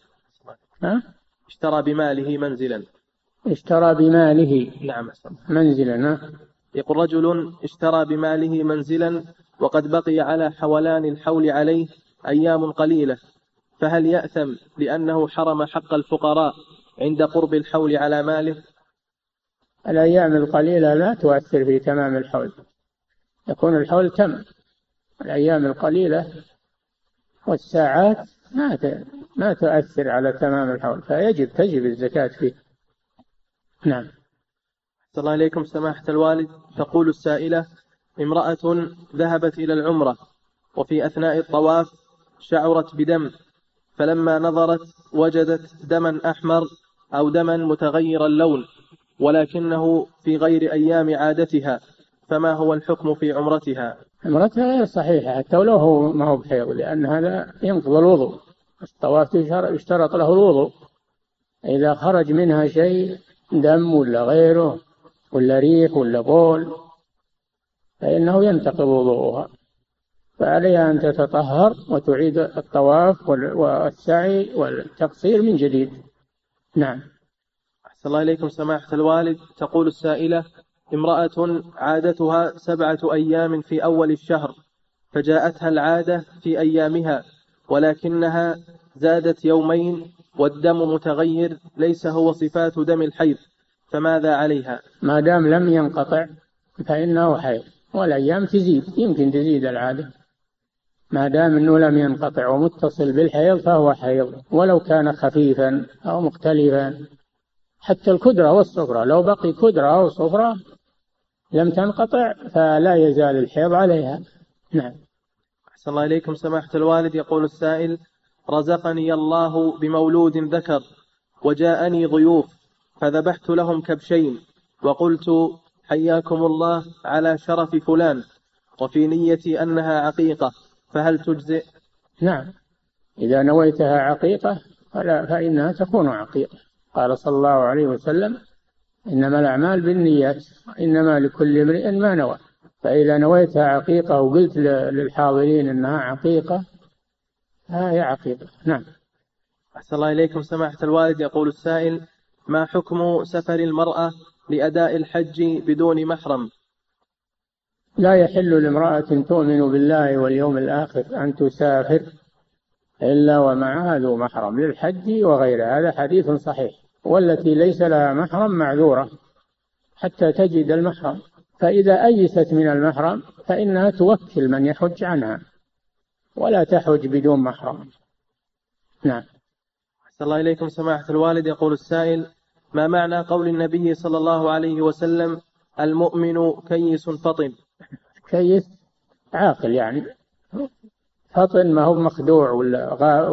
Speaker 3: ها؟
Speaker 4: اشترى بماله منزلا.
Speaker 3: اشترى بماله.
Speaker 4: نعم
Speaker 3: منزلا
Speaker 4: يقول رجل اشترى بماله منزلا وقد بقي على حولان الحول عليه أيام قليلة فهل يأثم لأنه حرم حق الفقراء عند قرب الحول على ماله؟
Speaker 3: الأيام القليلة لا تؤثر في تمام الحول. يكون الحول تم. الأيام القليلة والساعات ما ما تؤثر على تمام الحول فيجب تجب الزكاة فيه. نعم.
Speaker 4: صلى الله عليكم سماحة الوالد. تقول السائلة امرأة ذهبت إلى العمرة وفي أثناء الطواف شعرت بدم فلما نظرت وجدت دما أحمر أو دما متغير اللون ولكنه في غير أيام عادتها فما هو الحكم في عمرتها؟
Speaker 3: عمرتها غير صحيحة حتى ولو هو ما هو بحيض لأن هذا ينقض الوضوء. الطواف يشترط له الوضوء. إذا خرج منها شيء دم ولا غيره ولا ريح ولا بول فإنه ينتقض وضوءها. فعليها أن تتطهر وتعيد الطواف والسعي والتقصير من جديد. نعم.
Speaker 4: أحسن الله إليكم سماحة الوالد. تقول السائلة امرأة عادتها سبعة أيام في أول الشهر فجاءتها العادة في أيامها ولكنها زادت يومين والدم متغير ليس هو صفات دم الحيض فماذا عليها؟
Speaker 3: ما دام لم ينقطع فإنه حيض والأيام تزيد يمكن تزيد العادة. ما دام أنه لم ينقطع ومتصل بالحيض فهو حيض ولو كان خفيفا أو مختلفا. حتى الكدرة والصفرة لو بقي كدرة أو صفرة لم تنقطع فلا يزال الحيض عليها. نعم.
Speaker 4: أحسن الله إليكم سماحة الوالد يقول السائل رزقني الله بمولود ذكر وجاءني ضيوف فذبحت لهم كبشين وقلت حياكم الله على شرف فلان وفي نيتي أنها عقيقة فهل تجزئ؟
Speaker 3: نعم. إذا نويتها عقيقة فلا فإنها تكون عقيقة. قال صلى الله عليه وسلم إنما الأعمال بالنيات إنما لكل امرئ ما نوى. فإذا نويتها عقيقة وقلت للحاضرين إنها عقيقة فهي عقيقة نعم.
Speaker 4: أحسن الله إليكم. سماحة الوالد يقول السائل ما حكم سفر المرأة لأداء الحج بدون محرم؟
Speaker 3: لا يحل لامرأة تؤمن بالله واليوم الآخر أن تسافر إلا ومعها ذو محرم للحج وغيره هذا حديث صحيح. والتي ليس لها محرم معذورة حتى تجد المحرم. فإذا أيست من المحرم فإنها توكل من يحج عنها. ولا تحج بدون محرم. نعم.
Speaker 4: أحسن الله إليكم سماحة الوالد. يقول السائل ما معنى قول النبي صلى الله عليه وسلم المؤمن كيس فطن؟
Speaker 3: كيس عاقل يعني. فطن ما هو مخدوع ولا غا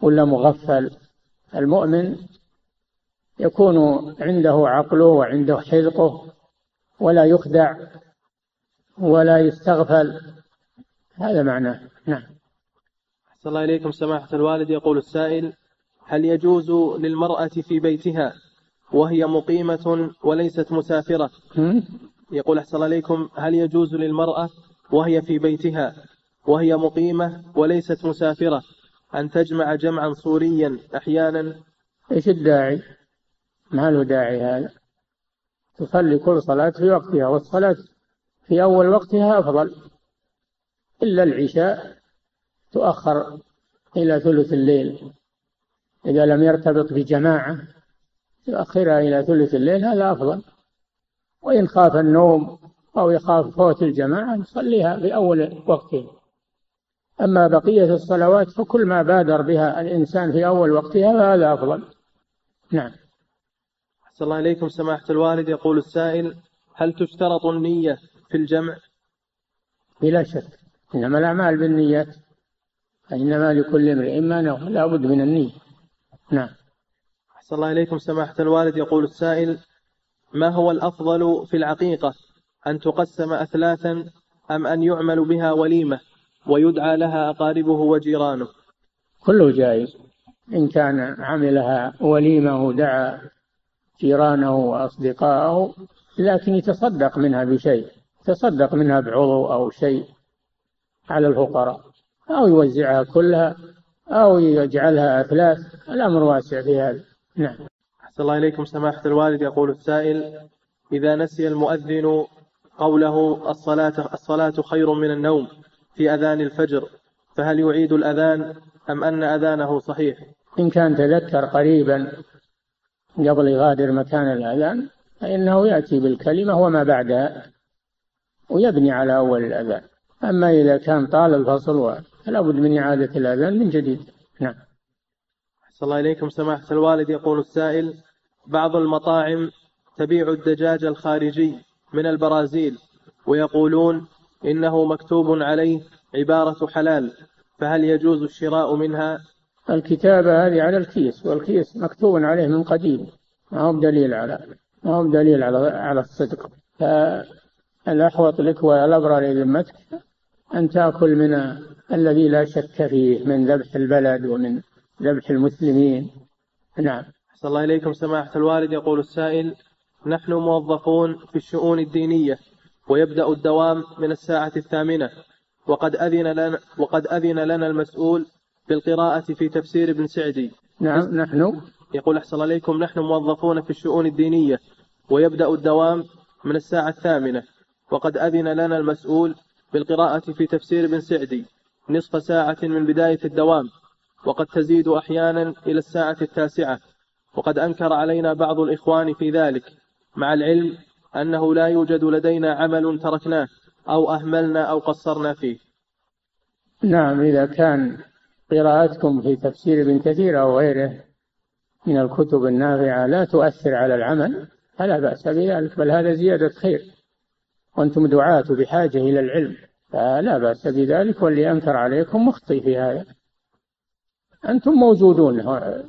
Speaker 3: ولا مغفل. المؤمن يكون عنده عقله وعنده حذقه ولا يخدع ولا يستغفل هذا معناه. نعم.
Speaker 4: أحسن الله إليكم سماحة الوالد. يقول السائل هل يجوز للمرأة في بيتها وهي مقيمة وليست مسافرة؟ يقول أحسن الله إليكم هل يجوز للمرأة وهي في بيتها وهي مقيمة وليست مسافرة أن تجمع جمعا صوريا أحيانا؟
Speaker 3: إيش الداعي؟ ما له داعي هذا. تصلي كل صلاة في وقتها والصلاة في أول وقتها أفضل. إلا العشاء تؤخر إلى ثلث الليل. إذا لم يرتبط بجماعة يؤخرها إلى ثلث الليل هذا أفضل. وإن خاف النوم أو يخاف فوت الجماعة يصليها في أول وقتها أما بقية الصلوات فكل ما بادر بها الإنسان في أول وقتها فهذا أفضل. نعم.
Speaker 4: أحسن الله إليكم سماحة الوالد. يقول السائل هل تشترط النية في الجمع؟
Speaker 3: بلا شك. إنما الأعمال بالنيات إنما لكل امرئ ما نوى لا بد من النية. نعم.
Speaker 4: أحسن الله إليكم سماحة الوالد. يقول السائل ما هو الأفضل في العقيقة؟ أن تقسم أثلاثا أم أن يعمل بها وليمة ويدعى لها أقاربه وجيرانه؟
Speaker 3: كله جائز. إن كان عملها وليمة ودعا جيرانه وأصدقائه لكن يتصدق منها بشيء يتصدق منها بعضو أو شيء. على الفقراء أو يوزعها كلها أو يجعلها أثلاث الأمر واسع في هذا. نعم.
Speaker 4: أحسن الله إليكم سماحة الوالد. يقول السائل إذا نسي المؤذن قوله الصلاة الصلاة خير من النوم في أذان الفجر فهل يعيد الأذان أم أن أذانه صحيح؟
Speaker 3: إن كان تذكر قريبا قبل يغادر مكان الأذان فإنه يأتي بالكلمة وما بعدها ويبني على أول الأذان. أما إذا كان طال الفصل فلا بد من إعادة الأذان من جديد. نعم.
Speaker 4: أحسن الله إليكم. سماحة الوالد يقول السائل بعض المطاعم تبيع الدجاج الخارجي من البرازيل ويقولون إنه مكتوب عليه عبارة حلال فهل يجوز الشراء منها؟
Speaker 3: الكتابة هذه على الكيس والكيس مكتوب عليه من قديم. ما هو دليل على ما هو دليل على على الصدق. فالأحوط لك والأبرار لذمتك. أن تأكل من الذي لا شك فيه من ذبح البلد ومن ذبح المسلمين. نعم.
Speaker 4: أحسن الله إليكم سماحة الوالد. يقول السائل نحن موظفون في الشؤون الدينية ويبدأ الدوام من الساعة الثامنة وقد أذن لنا وقد أذن لنا المسؤول بالقراءة في تفسير ابن سعدي.
Speaker 3: نعم نحن.
Speaker 4: يقول أحسن عليكم نحن موظفون في الشؤون الدينية ويبدأ الدوام من الساعة الثامنة وقد أذن لنا المسؤول بالقراءة في تفسير ابن سعدي نصف ساعة من بداية الدوام وقد تزيد أحيانا إلى الساعة التاسعة وقد أنكر علينا بعض الإخوان في ذلك مع العلم أنه لا يوجد لدينا عمل تركناه أو أهملنا أو قصرنا فيه.
Speaker 3: نعم إذا كان قراءتكم في تفسير ابن كثير أو غيره من الكتب النافعة لا تؤثر على العمل فلا بأس بذلك بل هذا زيادة خير. وأنتم دعاة بحاجة إلى العلم فلا بأس بذلك واللي أنكر عليكم مخطئ في هذا. أنتم موجودون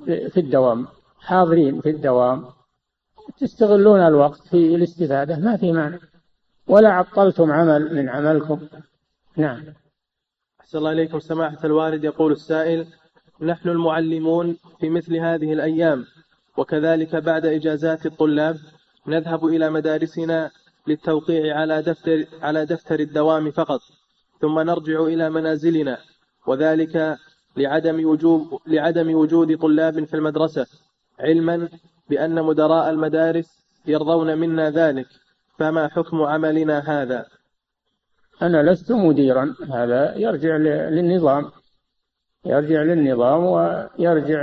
Speaker 3: في الدوام حاضرين في الدوام تستغلون الوقت في الاستفادة ما في مانع. ولا عطلتم عمل من عملكم. نعم.
Speaker 4: أحسن الله إليكم. سماحة الوالد يقول السائل نحن المعلمون في مثل هذه الأيام وكذلك بعد إجازات الطلاب نذهب إلى مدارسنا للتوقيع على دفتر على دفتر الدوام فقط. ثم نرجع إلى منازلنا وذلك لعدم وجود لعدم وجود طلاب في المدرسة. علما بأن مدراء المدارس يرضون منا ذلك. فما حكم عملنا هذا؟
Speaker 3: أنا لست مديرا. هذا يرجع للنظام. يرجع للنظام ويرجع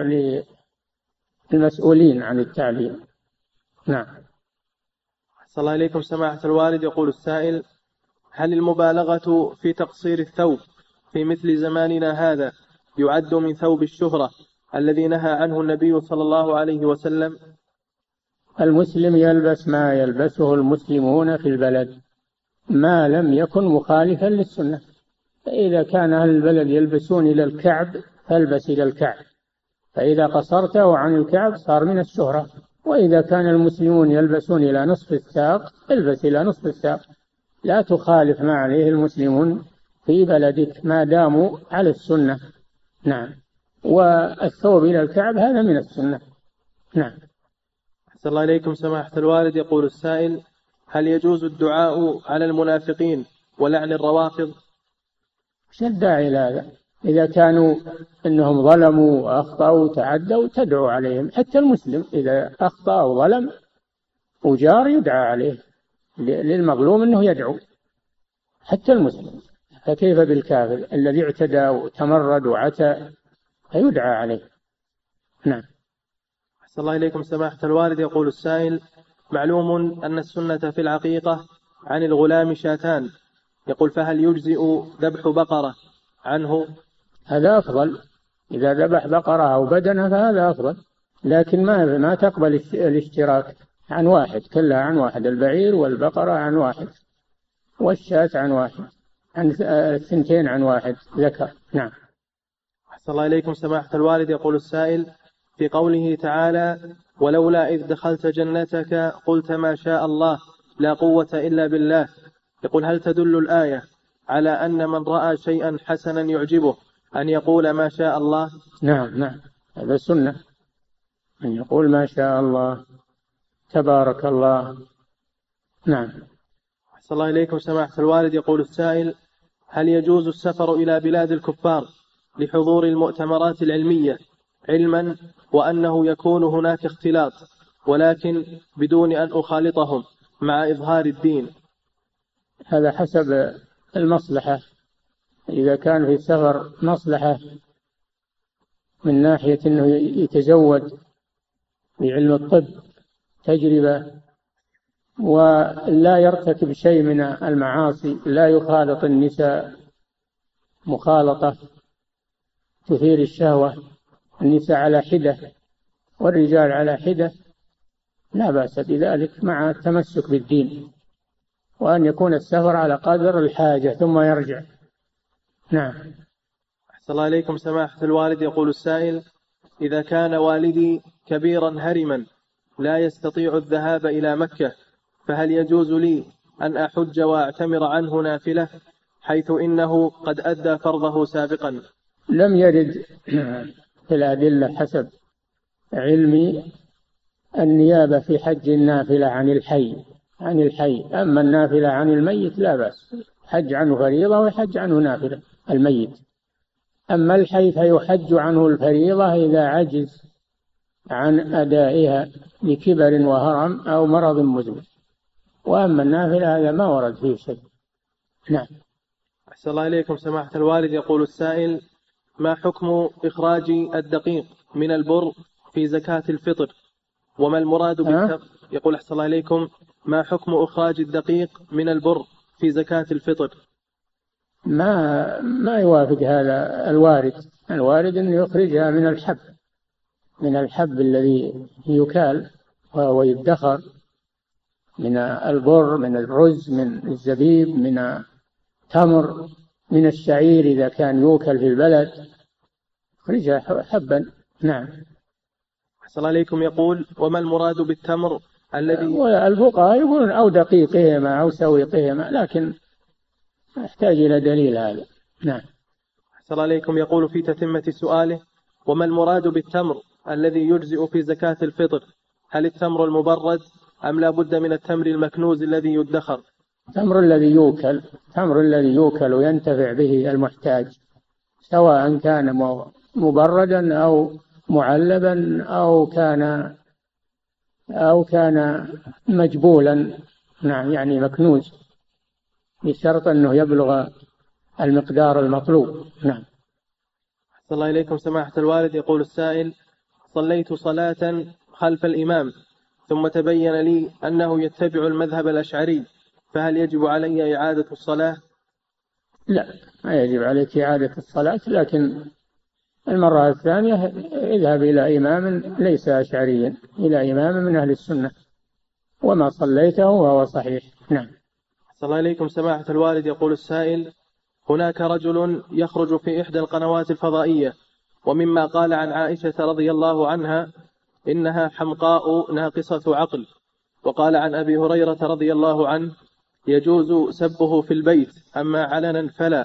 Speaker 3: للمسؤولين عن التعليم. نعم.
Speaker 4: صلى الله عليكم سماحة الوالد. يقول السائل هل المبالغة في تقصير الثوب في مثل زماننا هذا يعد من ثوب الشهرة الذي نهى عنه النبي صلى الله عليه وسلم؟
Speaker 3: المسلم يلبس ما يلبسه المسلمون في البلد ما لم يكن مخالفا للسنة. فإذا كان أهل البلد يلبسون إلى الكعب فالبس إلى الكعب. فإذا قصرته عن الكعب صار من الشهرة. وإذا كان المسلمون يلبسون إلى نصف الساق البس إلى نصف الساق. لا تخالف ما عليه المسلمون في بلدك ما داموا على السنة. نعم. والثوب إلى الكعب هذا من السنة. نعم.
Speaker 4: أحسن الله إليكم سماحة الوالد. يقول السائل هل يجوز الدعاء على المنافقين ولعن الروافض؟
Speaker 3: إيش الداعي لهذا إذا كانوا أنهم ظلموا وأخطأوا وتعدوا تدعو عليهم حتى المسلم إذا أخطأ أو ظلم وجار يدعى عليه للمظلوم أنه يدعو. حتى المسلم فكيف بالكافر؟ الذي اعتدى وتمرد وعتى فيدعى عليه. نعم.
Speaker 4: أحسن الله إليكم سماحة الوالد. يقول السائل معلوم أن السنة في العقيقة عن الغلام شاتان. يقول فهل يجزئ ذبح بقرة عنه؟
Speaker 3: هذا أفضل. إذا ذبح بقرة أو بدنة فهذا أفضل. لكن ما ما تقبل الاشتراك عن واحد كلها عن واحد البعير والبقرة عن واحد والشاة عن واحد عن الثنتين عن واحد ذكر. نعم.
Speaker 4: أحسن الله إليكم سماحة الوالد. يقول السائل في قوله تعالى ولولا إذ دخلت جنتك قلت ما شاء الله لا قوة إلا بالله. يقول هل تدل الآية على أن من رأى شيئا حسنا يعجبه أن يقول ما شاء الله؟
Speaker 3: نعم نعم. هذا سنة. أن يقول ما شاء الله. تبارك الله. نعم.
Speaker 4: أحسن الله إليكم سماحة الوالد. يقول السائل هل يجوز السفر إلى بلاد الكفار لحضور المؤتمرات العلمية علما وأنه يكون هناك اختلاط ولكن بدون أن أخالطهم مع إظهار الدين؟
Speaker 3: هذا حسب المصلحة. إذا كان في السفر مصلحة من ناحية أنه يتزود بعلم الطب تجربة ولا يرتكب شيء من المعاصي لا يخالط النساء مخالطة تثير الشهوة النساء على حدة والرجال على حدة لا بأس بذلك مع التمسك بالدين وأن يكون السفر على قدر الحاجة ثم يرجع. نعم.
Speaker 4: أحسن الله إليكم سماحة الوالد. يقول السائل إذا كان والدي كبيرا هرما لا يستطيع الذهاب إلى مكة فهل يجوز لي أن أحج وأعتمر عنه نافلة حيث إنه قد أدى فرضه سابقا؟
Speaker 3: لم يرد في الأدلة حسب علمي النيابة في حج النافلة عن الحي عن الحي. أما النافلة عن الميت لا بأس حج عنه فريضة ويحج عنه نافلة. الميت. أما الحي فيحج عنه الفريضة إذا عجز عن أدائها لكبر وهرم أو مرض مزمن. وأما النافلة هذا ما ورد فيه شيء. نعم.
Speaker 4: أحسن الله إليكم. سماحة الوالد يقول السائل ما حكم إخراج الدقيق من البر في زكاة الفطر؟ وما المراد بالتق... يقول أحسن الله إليكم ما حكم إخراج الدقيق من البر في زكاة الفطر؟
Speaker 3: ما ما يوافق هذا الوارد. الوارد أنه يخرجها من الحب من الحب الذي يكال وهو يدخر من البر من الرز من الزبيب من التمر من الشعير إذا كان يوكل في البلد. يخرجها حبا. نعم.
Speaker 4: أحسن عليكم. يقول وما المراد بالتمر الذي
Speaker 3: الفقهاء يقولون أو دقيقهما أو سويقهما لكن يحتاج إلى دليل هذا. نعم.
Speaker 4: أحسن عليكم يقول في تتمة سؤاله وما المراد بالتمر الذي يجزئ في زكاة الفطر؟ هل التمر المبرد أم لا بد من التمر المكنوز الذي يدخر؟
Speaker 3: التمر الذي يوكل التمر الذي يوكل وينتفع به المحتاج سواء كان مبردا أو معلبا أو كان أو كان مجبولا. نعم يعني مكنوز. بشرط أنه يبلغ المقدار المطلوب. نعم.
Speaker 4: صلى الله إليكم سماحة الوالد. يقول السائل صليت صلاة خلف الإمام ثم تبين لي أنه يتبع المذهب الأشعري فهل يجب علي إعادة الصلاة؟
Speaker 3: لا ما يجب عليك إعادة الصلاة لكن المرة الثانية اذهب إلى إمام ليس أشعريا إلى إمام من أهل السنة وما صليته وهو صحيح. نعم.
Speaker 4: صلى الله إليكم سماحة الوالد يقول السائل هناك رجل يخرج في إحدى القنوات الفضائية ومما قال عن عائشة رضي الله عنها إنها حمقاء ناقصة عقل. وقال عن أبي هريرة رضي الله عنه يجوز سبه في البيت أما علنا فلا.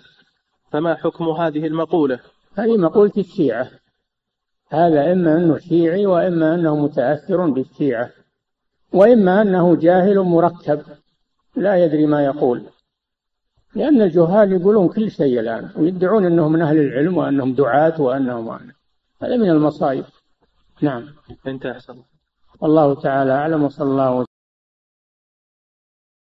Speaker 4: فما حكم هذه المقولة؟
Speaker 3: هذه مقولة الشيعة. هذا إما أنه شيعي وإما أنه متأثر بالشيعة وإما أنه جاهل مركب. لا يدري ما يقول. لأن الجهال يقولون كل شيء الآن ويدعون أنهم من أهل العلم وأنهم دعاة وأنهم هذا من المصائب نعم.
Speaker 4: انتهى الله.
Speaker 3: والله تعالى أعلم وصلى الله